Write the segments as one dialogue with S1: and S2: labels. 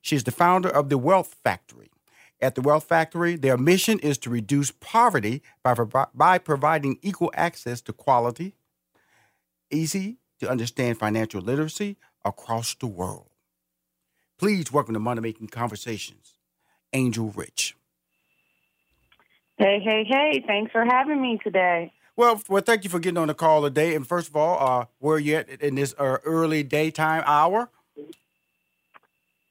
S1: She's the founder of the Wealth Factory. At the Wealth Factory, their mission is to reduce poverty by, by providing equal access to quality, easy to understand financial literacy across the world. Please welcome to Money Making Conversations, Angel Rich.
S2: Hey, hey, hey, thanks for having me today.
S1: Well, well, thank you for getting on the call today. And first of all, uh, where are you at in this uh, early daytime hour?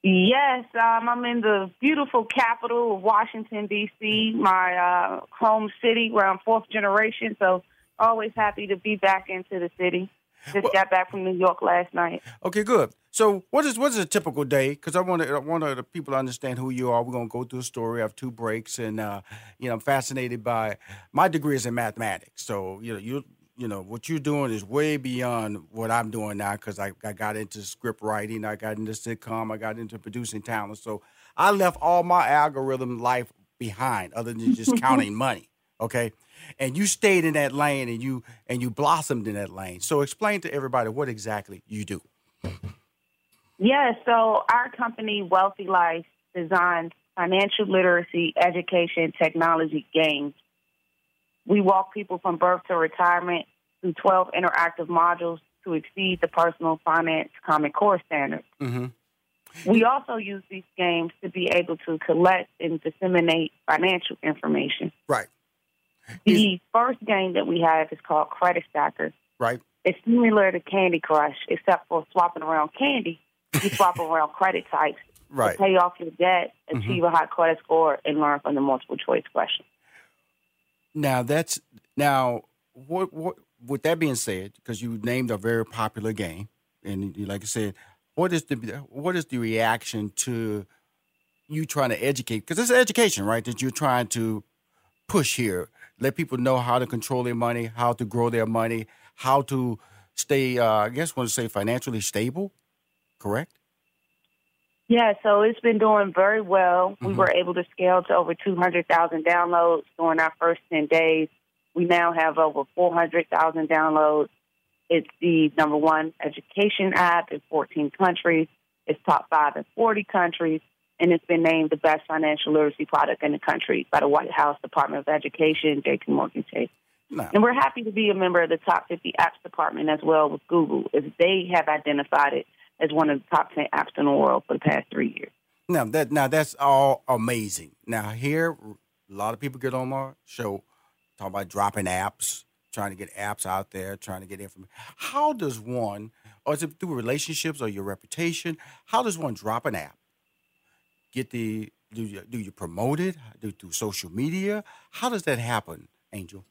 S2: Yes, um, I'm in the beautiful capital of Washington, D.C., my uh, home city where I'm fourth generation. So always happy to be back into the city. Just well, got back from New York last night.
S1: Okay, good. So what is what is a typical day? Because I want to I want the people to understand who you are. We're gonna go through a story. I have two breaks, and uh, you know I'm fascinated by my degree is in mathematics. So you know you you know what you're doing is way beyond what I'm doing now because I, I got into script writing, I got into sitcom, I got into producing talent. So I left all my algorithm life behind, other than just counting money. Okay, and you stayed in that lane and you and you blossomed in that lane. So explain to everybody what exactly you do.
S2: Yeah, so our company, Wealthy Life, designs financial literacy, education, technology games we walk people from birth to retirement through 12 interactive modules to exceed the personal finance Common Core standards. Mm-hmm. We also use these games to be able to collect and disseminate financial information.
S1: Right.
S2: The is, first game that we have is called Credit Stacker.
S1: Right.
S2: It's similar to Candy Crush, except for swapping around candy, you swap around credit types
S1: right.
S2: to pay off your debt, achieve mm-hmm. a high credit score, and learn from the multiple choice questions.
S1: Now that's now what what with that being said, because you named a very popular game, and like I said, what is the what is the reaction to you trying to educate? Because it's education, right? That you're trying to push here, let people know how to control their money, how to grow their money, how to stay. Uh, I guess want to say financially stable. Correct.
S2: Yeah, so it's been doing very well. Mm-hmm. We were able to scale to over 200,000 downloads during our first 10 days. We now have over 400,000 downloads. It's the number one education app in 14 countries. It's top five in 40 countries. And it's been named the best financial literacy product in the country by the White House Department of Education, JP Morgan Chase. No. And we're happy to be a member of the top 50 apps department as well with Google, as they have identified it as one of the top 10 apps in the world for the past three years.
S1: Now, that, now that's all amazing. Now, here, a lot of people get on my show talking about dropping apps, trying to get apps out there, trying to get information. How does one, or is it through relationships or your reputation? How does one drop an app? Get the do you, do you promote it? Do through social media? How does that happen, Angel?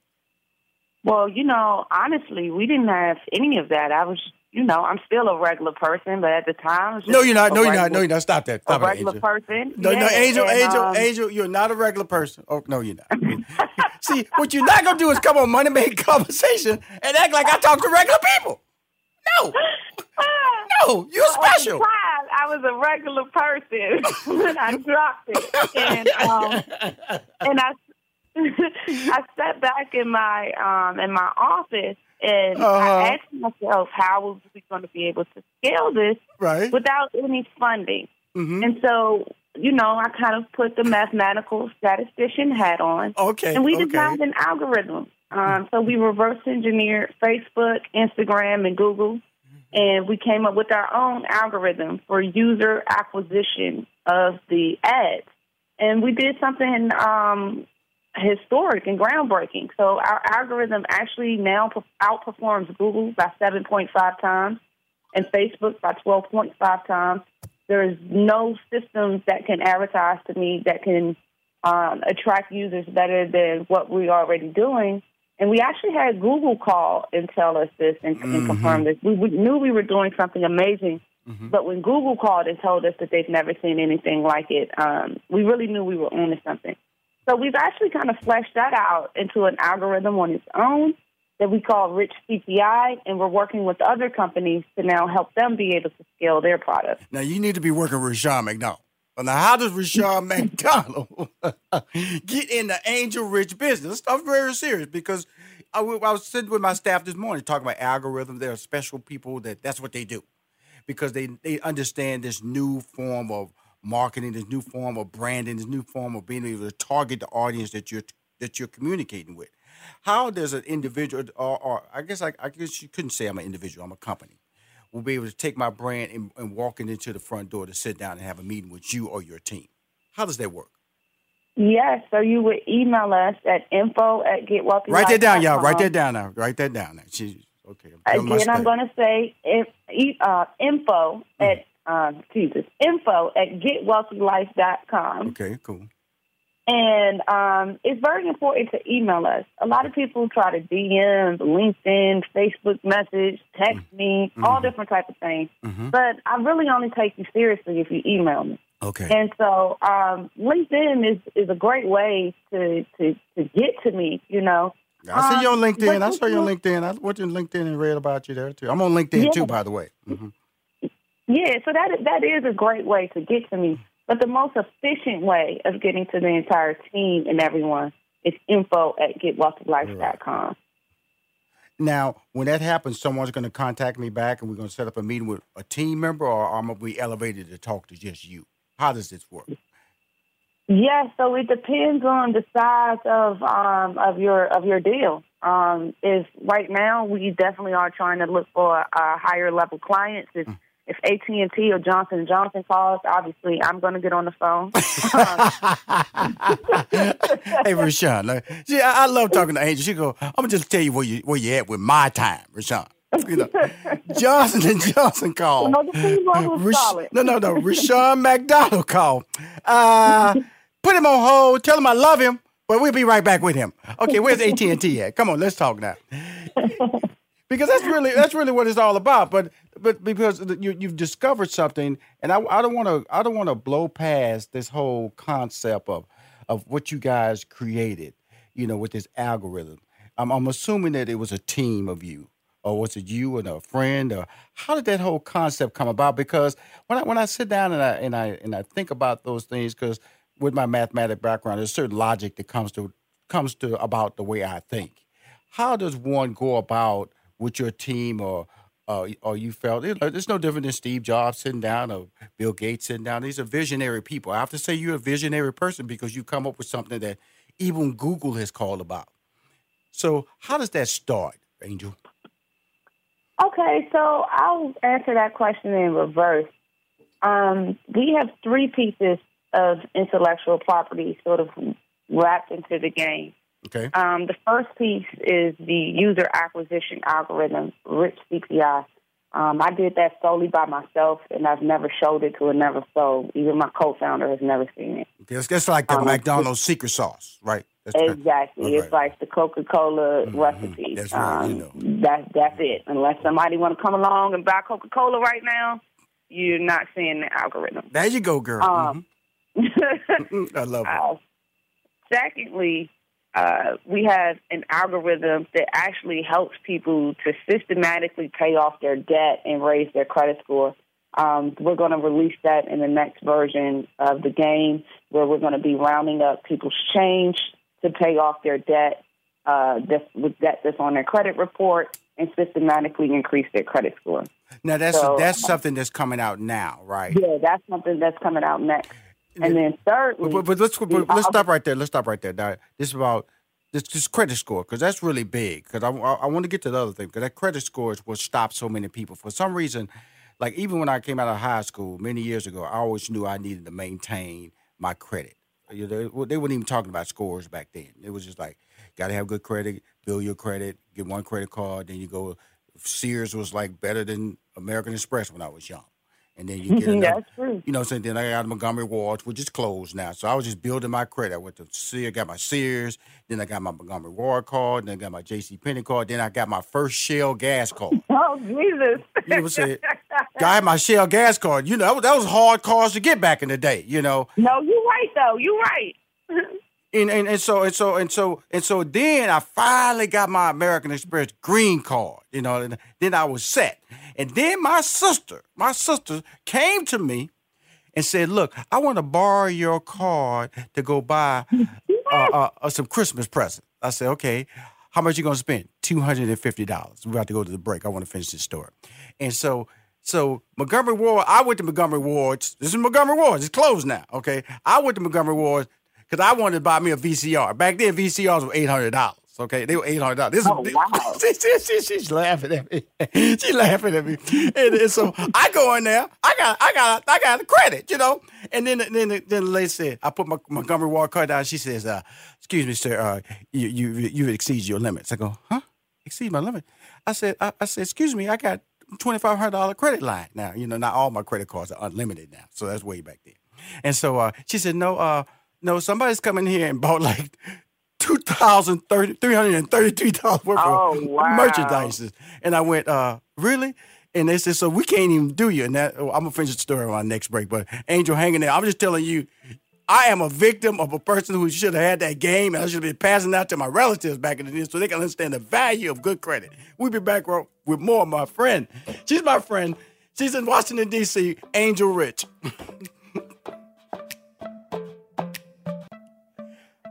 S2: Well, you know, honestly, we didn't have any of that. I was, you know, I'm still a regular person, but at the time,
S1: No, you're not. No, you're
S2: regular-
S1: not. No, you're not. Stop that. Stop
S2: a regular person.
S1: No, no, Angel,
S2: and,
S1: Angel,
S2: um,
S1: Angel, you're not a regular person. Oh, no, you're not. See, what you're not gonna do is come on Money Making Conversation and act like I talk to regular people. No, no, you're special.
S2: I was a regular person when I dropped it, and um, and I I sat back in my um in my office and
S1: Uh-huh.
S2: I asked myself how was we going to be able to scale this
S1: Right.
S2: without any funding.
S1: Mhm.
S2: And so, you know, I kind of put the mathematical statistician hat on.
S1: Okay,
S2: And we
S1: okay.
S2: designed an algorithm. Um, so we reverse engineered Facebook, Instagram, and Google. And we came up with our own algorithm for user acquisition of the ads. And we did something um, historic and groundbreaking. So our algorithm actually now outperforms Google by 7.5 times and Facebook by 12.5 times. There is no systems that can advertise to me that can um, attract users better than what we're already doing. And we actually had Google call and tell us this and, and confirm this. We, we knew we were doing something amazing, but when Google called and told us that they've never seen anything like it, um, we really knew we were onto something. So we've actually kind of fleshed that out into an algorithm on its own that we call Rich CPI, and we're working with other companies to now help them be able to scale their products.
S1: Now you need to be working with Rushion McDonald. Now, how does Rushion McDonald get in the angel rich business? I'm very serious because I I was sitting with my staff this morning talking about algorithms. There are special people that that's what they do because they, they understand this new form of marketing, this new form of branding, this new form of being able to target the audience that you're that you're communicating with. How does an individual, or, or I guess I, I guess you couldn't say I'm an individual, I'm a company, will be able to take my brand and, and walk it into the front door to sit down and have a meeting with you or your team? How does that work?
S2: Yes, so you would email us at info at getwealthylife.com.
S1: Write that down, y'all. Write that down now. Write that down now. She, okay. I'm
S2: Again, I'm going to say if, uh, info at, um, Jesus, info at getwealthylife.com.
S1: Okay, cool.
S2: And um, it's very important to email us. A lot of people try to DM, LinkedIn, Facebook message, text me, all different type of things. But I really only take you seriously if you email me.
S1: Okay.
S2: And so um, LinkedIn is, is a great way to, to, to get to me, you know.
S1: I see you on
S2: Um,
S1: LinkedIn. I saw you on LinkedIn. I went to LinkedIn and read about you there too. I'm on LinkedIn
S2: Yeah.
S1: too, by the way. hmm
S2: Yeah, so that that is a great way to get to me. But the most efficient way of getting to the entire team and everyone is info at getwealthylife.com.
S1: Now, when that happens, someone's going to contact me back, and we're going to set up a meeting with a team member, or I'm going to be elevated to talk to just you. How does this work?
S2: Yeah, so it depends on the size of um, of your of your deal. Um, if right now we definitely are trying to look for uh, higher level clients. If if AT and T or Johnson Johnson calls, obviously I'm going to get on the phone.
S1: hey, Rushion. like, See, I, I love talking to Angel. She go, I'm gonna just tell you where you where you at with my time, Rushion. You know, Johnson and Johnson called.
S2: No,
S1: Rash- no, no, no. Rushion McDonald called. Uh, put him on hold. Tell him I love him, but we'll be right back with him. Okay, where's AT and T at? Come on, let's talk now. because that's really that's really what it's all about. But but because you you've discovered something, and I, don't want to I don't want to blow past this whole concept of of what you guys created. You know, with this algorithm. I'm I'm assuming that it was a team of you, or was it you and a friend, or how did that whole concept come about? Because when I when I sit down and I and I and I think about those things, because with my mathematic background, there's certain logic that comes to comes to about the way I think how does one go about with your team or uh, or you felt you know, it's no different than Steve Jobs sitting down or Bill Gates sitting down. These are visionary people. I have to say you're a visionary person because you come up with something that even Google has called about. So how does that start, Angel?
S2: Okay, so I'll answer that question in reverse. Um, we have three pieces of intellectual property sort of wrapped into the game.
S1: Okay.
S2: Um, the first piece is the user acquisition algorithm, Rich CPI. Um, I did that solely by myself, and I've never showed it to another soul. Even my co-founder has never seen it.
S1: It's, it's like the
S2: Um,
S1: McDonald's secret sauce, right? That's
S2: Exactly.
S1: Right,
S2: It's like the Coca Cola recipe.
S1: That's right, you
S2: Um,
S1: know.
S2: That's that's it. Unless somebody want to come along and buy Coca Cola right now, you're not seeing the algorithm.
S1: There you go, girl.
S2: Um,
S1: Mhm. I love it.
S2: Uh, secondly, uh, we have an algorithm that actually helps people to systematically pay off their debt and raise their credit score. Um, we're going to release that in the next version of the game, where we're going to be rounding up people's change to pay off their debt, uh, that's, with debt that's on their credit report, and systematically increase their credit score.
S1: Now that's
S2: so-
S1: that's something that's coming out now, right?
S2: Yeah, that's something that's coming out next. And then thirdly,
S1: But, but let's but let's stop right there. Let's stop right there. Now, this is about this, this credit score because that's really big. Because I, I, I want to get to the other thing because that credit score is what stops so many people. For some reason, like even when I came out of high school many years ago, I always knew I needed to maintain my credit. You know, they, they weren't even talking about scores back then. It was just like, got to have good credit, build your credit, get one credit card, then you go. Sears was like better than American Express when I was young. And then you get another,
S2: That's true.
S1: you know, so then I got Montgomery Ward, which is closed now. So I was just building my credit. I went to Sears, got my Sears, then I got my Montgomery Ward card, then I got my J.C. Penney card, then I got my first Shell gas card.
S2: Oh Jesus!
S1: You know what I'm saying? I had my Shell gas card. You know, that was, that was hard cards to get back in the day. You know,
S2: no, you're right though. You're right.
S1: and, and and so and so and so and so then I finally got my American Express green card, you know, and then I was set. And then my sister, my sister came to me and said, "Look, I want to borrow your card to go buy uh, uh, uh, some Christmas presents." I said, "Okay, how much you gonna spend? Two hundred and fifty dollars. We're about to go to the break. I want to finish this story." And so, so Montgomery Ward, I went to Montgomery Ward's. This is Montgomery Ward's. It's closed now. Okay, I went to Montgomery Ward's because I wanted to buy me a VCR. Back then, VCRs were eight hundred dollars. Okay, they were eight hundred dollars. This
S2: Oh,
S1: is
S2: wow.
S1: she, she, she, she's laughing at me. she's laughing at me. And, and so I go in there. I got, I got, I got a credit, you know. And then, then, then the lady said, I put my Montgomery Ward card down. She says, uh, "Excuse me, sir. Uh, you, you, you exceed your limits." I go, "Huh? Exceed my limit?" I said, I, I said, "Excuse me. I got twenty five hundred dollar credit line now. You know, not all my credit cards are unlimited now. So that's way back then." And so uh, she said, "No, uh, no. Somebody's coming here and bought like." Two thousand thirty three hundred and thirty-three dollars worth
S2: Oh,
S1: of
S2: wow.
S1: merchandise, and I went, uh, "Really?" And they said, "So we can't even do you." And that oh, I'm gonna finish the story on our next break. But Angel, hanging there. I'm just telling you, I am a victim of a person who should have had that game, and I should have been passing out to my relatives back in the day so they can understand the value of good credit. We'll be back with more of my friend. She's my friend. She's in Washington D.C. Angel Rich.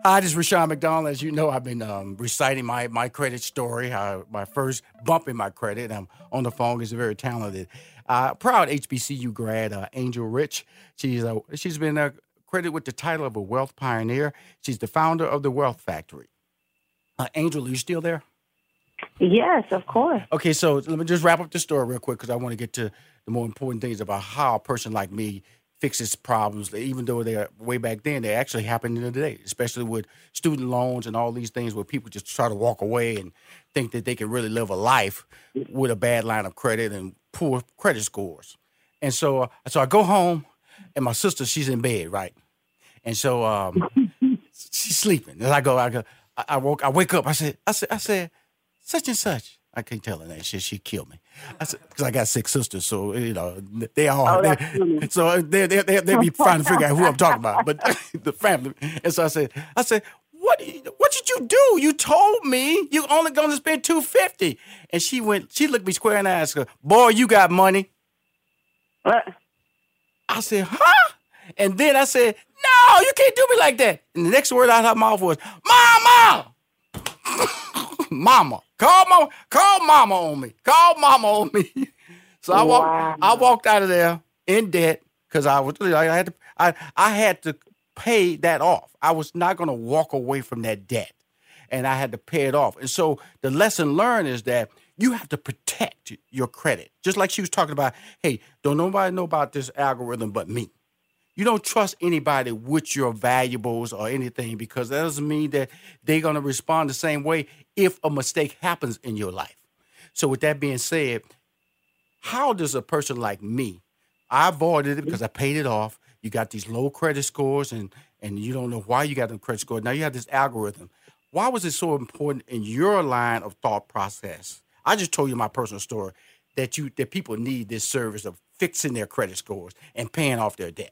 S1: Hi, this is Rushion McDonald. As you know, I've been um, reciting my, my credit story, uh, my first bump in my credit. I'm on the phone. He's a very talented, uh, proud HBCU grad, uh, Angel Rich. She's uh, she's been uh, credited with the title of a wealth pioneer. She's the founder of the Wealth Factory. Uh, Angel, are you still there?
S2: Yes, of course.
S1: Okay, so let me just wrap up the story real quick because I want to get to the more important things about how a person like me fixes problems, even though they're way back then, they actually happen in the day, especially with student loans and all these things where people just try to walk away and think that they can really live a life with a bad line of credit and poor credit scores. And so, uh, so I go home, and my sister, she's in bed, right? And so um, she's sleeping. And I go, I go, I, I woke, I wake up. I said, I said, I said, such and such. I can't tell her that shit. She killed me. I said because I got six sisters, so you know they all.
S2: Oh,
S1: they, so they they they they be trying to figure out who I'm talking about, but the family. And so I said, I said, what did you, what did you do? You told me you only going to spend two fifty. And she went. She looked me square in the eye. and said, Boy, you got money.
S2: What?
S1: I said, huh? And then I said, no, you can't do me like that. And the next word out of her mouth was, mama. mama. Call mama. Call mama on me. Call mama on me. so I walked
S2: Wow.
S1: I walked out of there in debt because I was I had to I, I had to pay that off. I was not gonna walk away from that debt. And I had to pay it off. And so the lesson learned is that you have to protect your credit. Just like she was talking about, hey, don't nobody know about this algorithm but me. You don't trust anybody with your valuables or anything because that doesn't mean that they're going to respond the same way if a mistake happens in your life. So, with that being said, how does a person like me, I avoided it because I paid it off. You got these low credit scores, and and you don't know why you got them credit scores. Now you have this algorithm. Why was it so important in your line of thought process? I just told you my personal story that you that people need this service of fixing their credit scores and paying off their debt.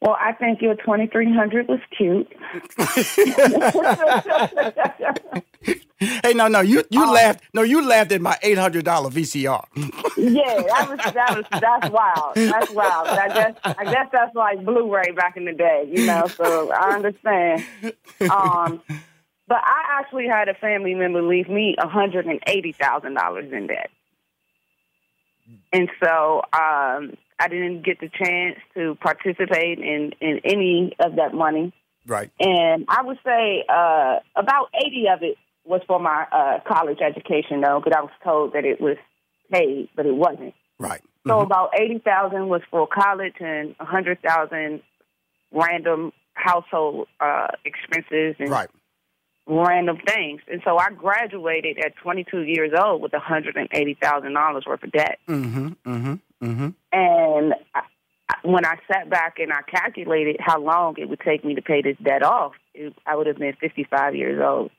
S2: Well, I think your 2300 was cute.
S1: hey, no, no, you you um, laughed. No, you laughed at my eight hundred dollar VCR.
S2: yeah, that was that was that's wild. That's wild. I guess I guess that's like Blu-ray back in the day, you know. So I understand. Um, but I actually had a family member leave me one hundred and eighty thousand dollars in debt, and so um, I didn't get the chance to participate in, in any of that money.
S1: Right.
S2: And I would say uh, about 80 of it was for my uh, college education, though, because I was told that it was paid, but it wasn't.
S1: Right.
S2: So mm-hmm. about 80,000 was for college and 100,000 random household uh, expenses and
S1: right.
S2: random things. And so I graduated at 22 years old with $180,000 worth of debt.
S1: Mm-hmm. Mm-hmm. Mm-hmm.
S2: And I, when I sat back and I calculated how long it would take me to pay this debt off, it, I would have been 55 years old.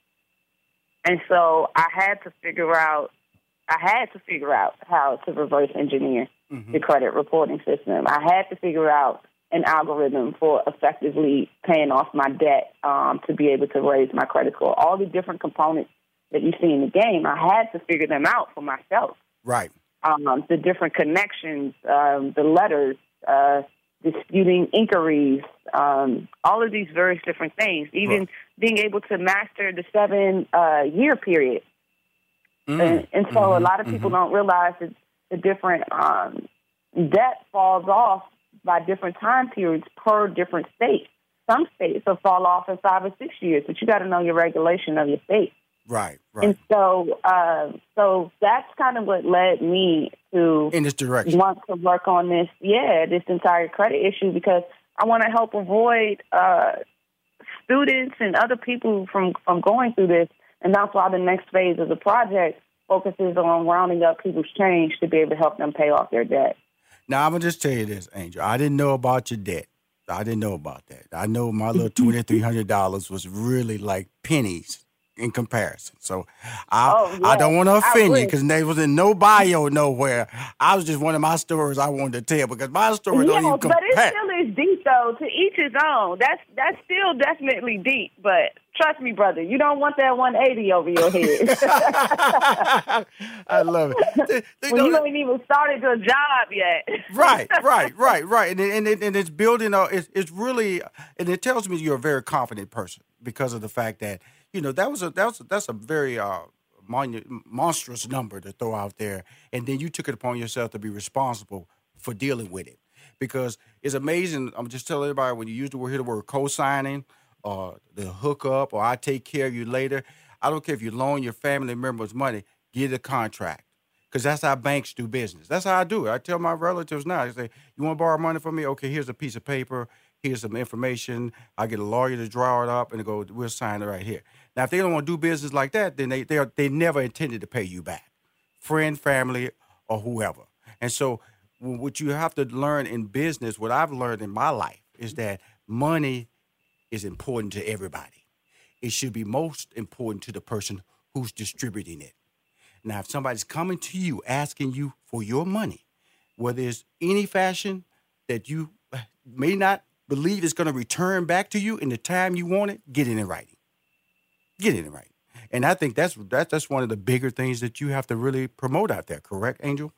S2: And so I had to figure out, I had to figure out how to reverse engineer mm-hmm. the credit reporting system. I had to figure out an algorithm for effectively paying off my debt um, to be able to raise my credit score. All the different components that you see in the game, I had to figure them out for myself.
S1: Right
S2: um, the different connections, um, the letters, uh, disputing inquiries, um, all of these various different things, even right. being able to master the seven uh, year period. Mm. And, and, so mm-hmm. a lot of people mm-hmm. don't realize that the different um, debt falls off by different time periods per different state. Some states will fall off in five or six years, but you got to know your regulation of your state.
S1: Right, right.
S2: And so, uh, so that's kind of what led me to
S1: in this direction
S2: want to work on this. Yeah, this entire credit issue because I want to help avoid uh, students and other people from from going through this. And that's why the next phase of the project focuses on rounding up people's change to be able to help them pay off their debt.
S1: Now I'm gonna just tell you this, Angel. I didn't know about your debt. I didn't know about that. I know my little twenty three hundred dollars was really like pennies in comparison. So I oh, yeah. I don't want to offend you because there was in no bio nowhere. I was just one of my stories I wanted to tell because my story yeah, don't even compare.
S2: But it still is deep though. To each his own. That's that's still definitely deep. But trust me, brother, you don't want that 180 over your head.
S1: I love it.
S2: They, well, you haven't even started your job yet.
S1: right, right, right, right. And and, and, and it's building. A, it's it's really and it tells me you're a very confident person because of the fact that you know that was a that was a, that's a very uh, monstrous number to throw out there, and then you took it upon yourself to be responsible for dealing with it because it's amazing. I'm just telling everybody when you use the word hear the word co-signing or the hookup or I take care of you later. I don't care if you loan your family members money, get a contract. Because that's how banks do business. That's how I do it. I tell my relatives now, I say, You want to borrow money from me? Okay, here's a piece of paper. Here's some information. I get a lawyer to draw it up and go, We'll sign it right here. Now, if they don't want to do business like that, then they they are, they never intended to pay you back, friend, family, or whoever. And so, what you have to learn in business, what I've learned in my life, is that money is important to everybody. It should be most important to the person who's distributing it. Now, if somebody's coming to you asking you for your money, whether it's any fashion that you eh, may not believe is going to return back to you in the time you want it, get it in writing getting it right. And I think that's that's that's one of the bigger things that you have to really promote out there. Correct, Angel?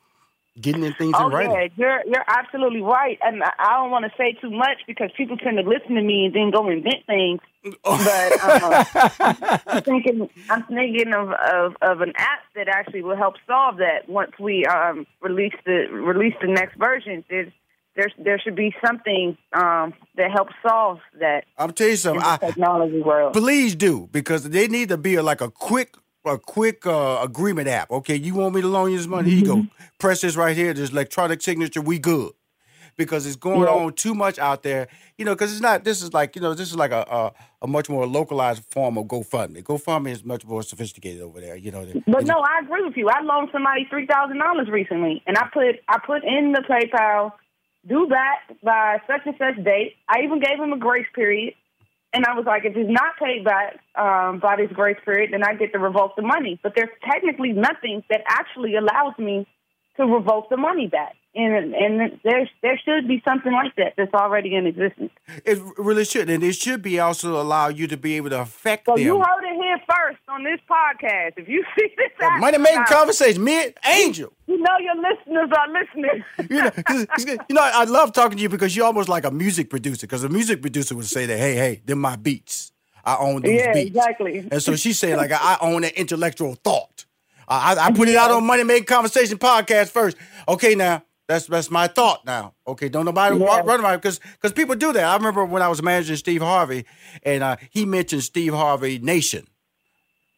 S1: Getting in things
S2: oh,
S1: in writing.
S2: yeah, you're you're absolutely right, and I don't want to say too much because people tend to listen to me and then go invent things. but um, I'm thinking I'm thinking of, of of an app that actually will help solve that once we um, release the release the next version. There's there there should be something um, that helps solve that.
S1: I'm tell you something. I,
S2: technology world.
S1: Please do because they need to be a, like a quick a quick uh, agreement app. Okay, you want me to loan you this money? Here you go. Mm-hmm. Press this right here. This electronic signature. We good. Because it's going yeah. on too much out there, you know. Because it's not. This is like you know. This is like a, a, a much more localized form of GoFundMe. GoFundMe is much more sophisticated over there, you know.
S2: But no, I agree with you. I loaned somebody three thousand dollars recently, and I put I put in the PayPal due back by such and such date. I even gave him a grace period. And I was like, if it's not paid back um, by this grace period, then I get to revoke the money. But there's technically nothing that actually allows me to revoke the money back and and there there should be something like that that's already in existence.
S1: It really should, and it should be also allow you to be able to affect
S2: so
S1: them.
S2: you heard it here first on this podcast. If you see this,
S1: uh, money making conversation, me and Angel.
S2: You know your listeners are listening.
S1: you know, cause, cause, you know, I love talking to you because you're almost like a music producer. Because a music producer would say that, hey, hey, they're my beats. I own those
S2: yeah,
S1: beats.
S2: exactly.
S1: And so she said, like, I own an intellectual thought. I, I put it out on Money Making Conversation podcast first. Okay, now that's that's my thought now. Okay, don't nobody yeah. run around because because people do that. I remember when I was managing Steve Harvey, and uh, he mentioned Steve Harvey Nation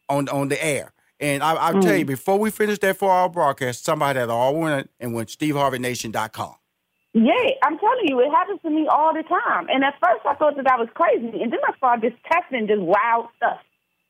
S1: on on the air. And I, will mm. tell you, mm. before we finished that four hour broadcast, somebody had all went and went SteveHarveyNation.com.
S2: Yeah, I'm telling you, it happens to me all the time. And at first, I thought that I was crazy, and then I started just testing this wild stuff,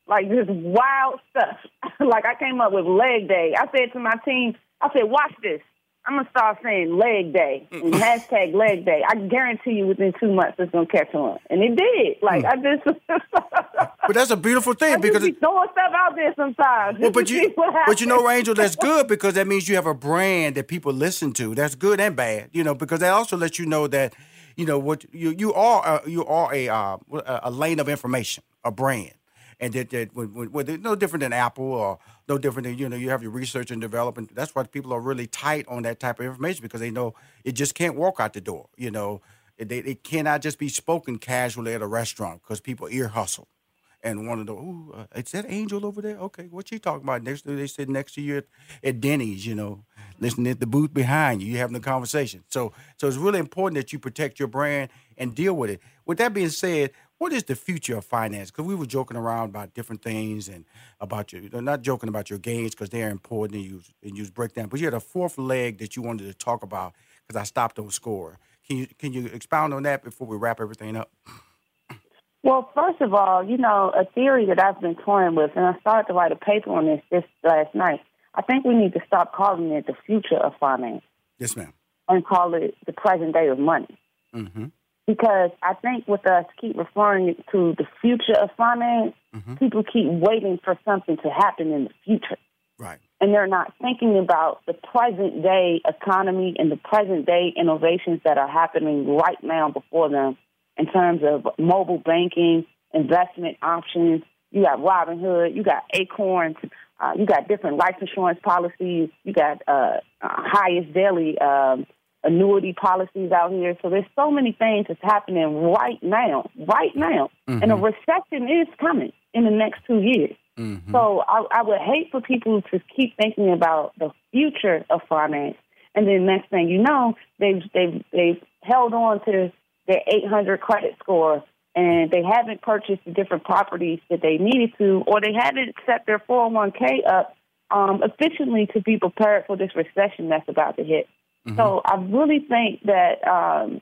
S2: like this wild stuff. like I came up with leg day. I said to my team, I said, "Watch this." I'm gonna start saying leg day and mm. hashtag leg day. I guarantee you within two months it's gonna catch on, and it did. Like mm. I just.
S1: but that's a beautiful thing
S2: I
S1: because
S2: be throwing stuff out there sometimes.
S1: Well, but you, but you know, Angel, that's good because that means you have a brand that people listen to. That's good and bad, you know, because that also lets you know that, you know, what you you are you are a uh, a lane of information, a brand and that, that when no different than Apple or no different than you know you have your research and development. That's why people are really tight on that type of information because they know it just can't walk out the door. You know, it, it cannot just be spoken casually at a restaurant because people ear hustle and want to know, ooh, uh, is that Angel over there? Okay, what you talking about? Next, they sit next to you at, at Denny's, you know, listening at the booth behind you, you having a conversation. So, so it's really important that you protect your brand and deal with it. With that being said, what is the future of finance? Because we were joking around about different things and about your, not joking about your gains because they're important and you and you break down. But you had a fourth leg that you wanted to talk about because I stopped on score. Can you can you expound on that before we wrap everything up?
S2: Well, first of all, you know, a theory that I've been toying with, and I started to write a paper on this just last night. I think we need to stop calling it the future of finance.
S1: Yes, ma'am.
S2: And call it the present day of money.
S1: Mm-hmm
S2: because I think with us keep referring to the future of finance, mm-hmm. people keep waiting for something to happen in the future.
S1: Right.
S2: And they're not thinking about the present day economy and the present day innovations that are happening right now before them in terms of mobile banking, investment options. You got Robinhood, you got Acorns, uh, you got different life insurance policies, you got uh, uh, highest daily um, annuity policies out here. So there's so many things that's happening right now, right now. Mm-hmm. And a recession is coming in the next two years. Mm-hmm. So I, I would hate for people to keep thinking about the future of finance. And then next thing you know, they've they've they've held on to their 800 credit score and they haven't purchased the different properties that they needed to, or they haven't set their 401k up um, efficiently to be prepared for this recession that's about to hit. Mm-hmm. So I really think that um,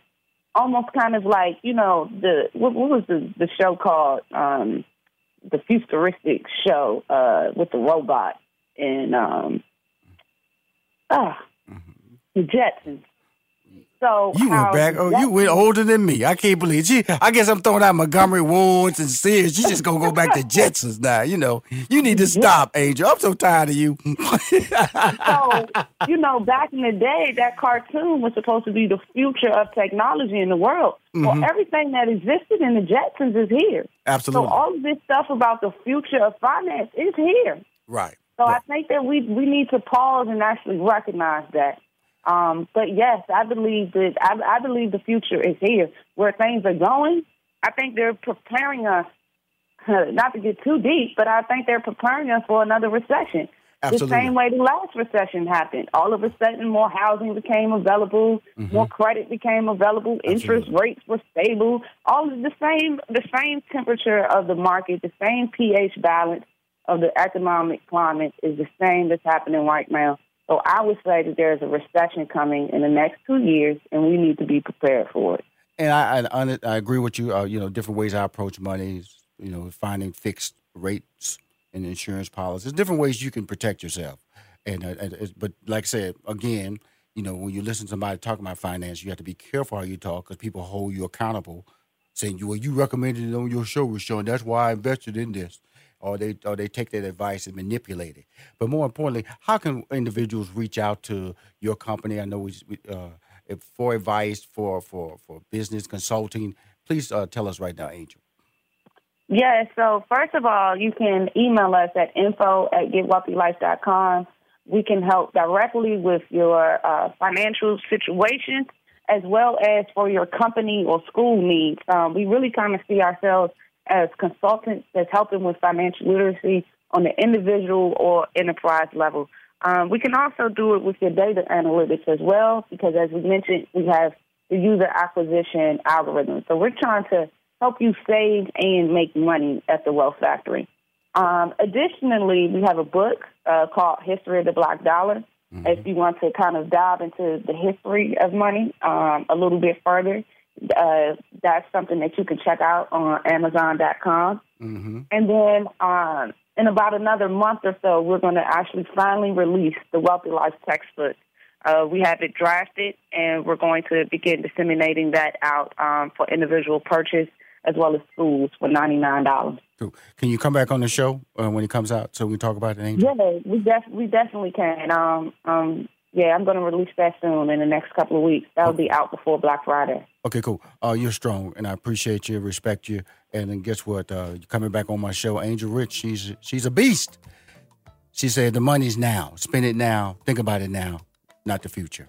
S2: almost kind of like you know the what, what was the the show called um, the futuristic show uh, with the robot and um, ah mm-hmm. the Jetsons. So
S1: you went back. Oh, you went older than me. I can't believe she. I guess I'm throwing out Montgomery Wards and Sears. You just gonna go back to Jetsons now. You know, you need to stop, Angel. I'm so tired of you.
S2: so you know, back in the day, that cartoon was supposed to be the future of technology in the world. Mm-hmm. Well, everything that existed in the Jetsons is here.
S1: Absolutely.
S2: So all of this stuff about the future of finance is here.
S1: Right.
S2: So
S1: right.
S2: I think that we we need to pause and actually recognize that. Um, but yes, I believe that I, I believe the future is here. Where things are going, I think they're preparing us. Not to get too deep, but I think they're preparing us for another recession.
S1: Absolutely.
S2: The same way the last recession happened. All of a sudden, more housing became available, mm-hmm. more credit became available, Absolutely. interest rates were stable. All of the same, the same temperature of the market, the same pH balance of the economic climate is the same that's happening right now. So I would say that there's a recession coming in the next two years, and we need to be prepared for it.
S1: And I, I, I agree with you. Uh, you know, different ways I approach money. You know, finding fixed rates in insurance policies. Different ways you can protect yourself. And, uh, and but like I said, again, you know, when you listen to somebody talk about finance, you have to be careful how you talk because people hold you accountable, saying you well, you recommended it on your show, Rushion. That's why I invested in this. Or they or they take that advice and manipulate it. But more importantly, how can individuals reach out to your company? I know we, uh, for advice for for for business consulting. Please uh, tell us right now, Angel.
S2: Yeah, so first of all, you can email us at info at getwealthylife.com. We can help directly with your uh, financial situation as well as for your company or school needs. Um, we really kind of see ourselves as consultants that's helping with financial literacy on the individual or enterprise level. Um, we can also do it with your data analytics as well, because as we mentioned, we have the user acquisition algorithm. So we're trying to help you save and make money at the Wealth Factory. Um, additionally, we have a book uh, called History of the Black Dollar. Mm-hmm. If you want to kind of dive into the history of money um, a little bit further, uh, that's something that you can check out on Amazon.com. Mm-hmm. And then um, in about another month or so, we're going to actually finally release the Wealthy Life textbook. Uh, we have it drafted, and we're going to begin disseminating that out um, for individual purchase as well as schools for ninety nine dollars.
S1: Cool. Can you come back on the show uh, when it comes out so we can talk about it?
S2: Yeah, we def- we definitely can. Um, um, yeah, I'm going to release that soon in the next couple of weeks. That'll be out before Black Friday.
S1: Okay, cool. Uh, you're strong, and I appreciate you, respect you, and then guess what? Uh, coming back on my show, Angel Rich. She's she's a beast. She said the money's now. Spend it now. Think about it now, not the future.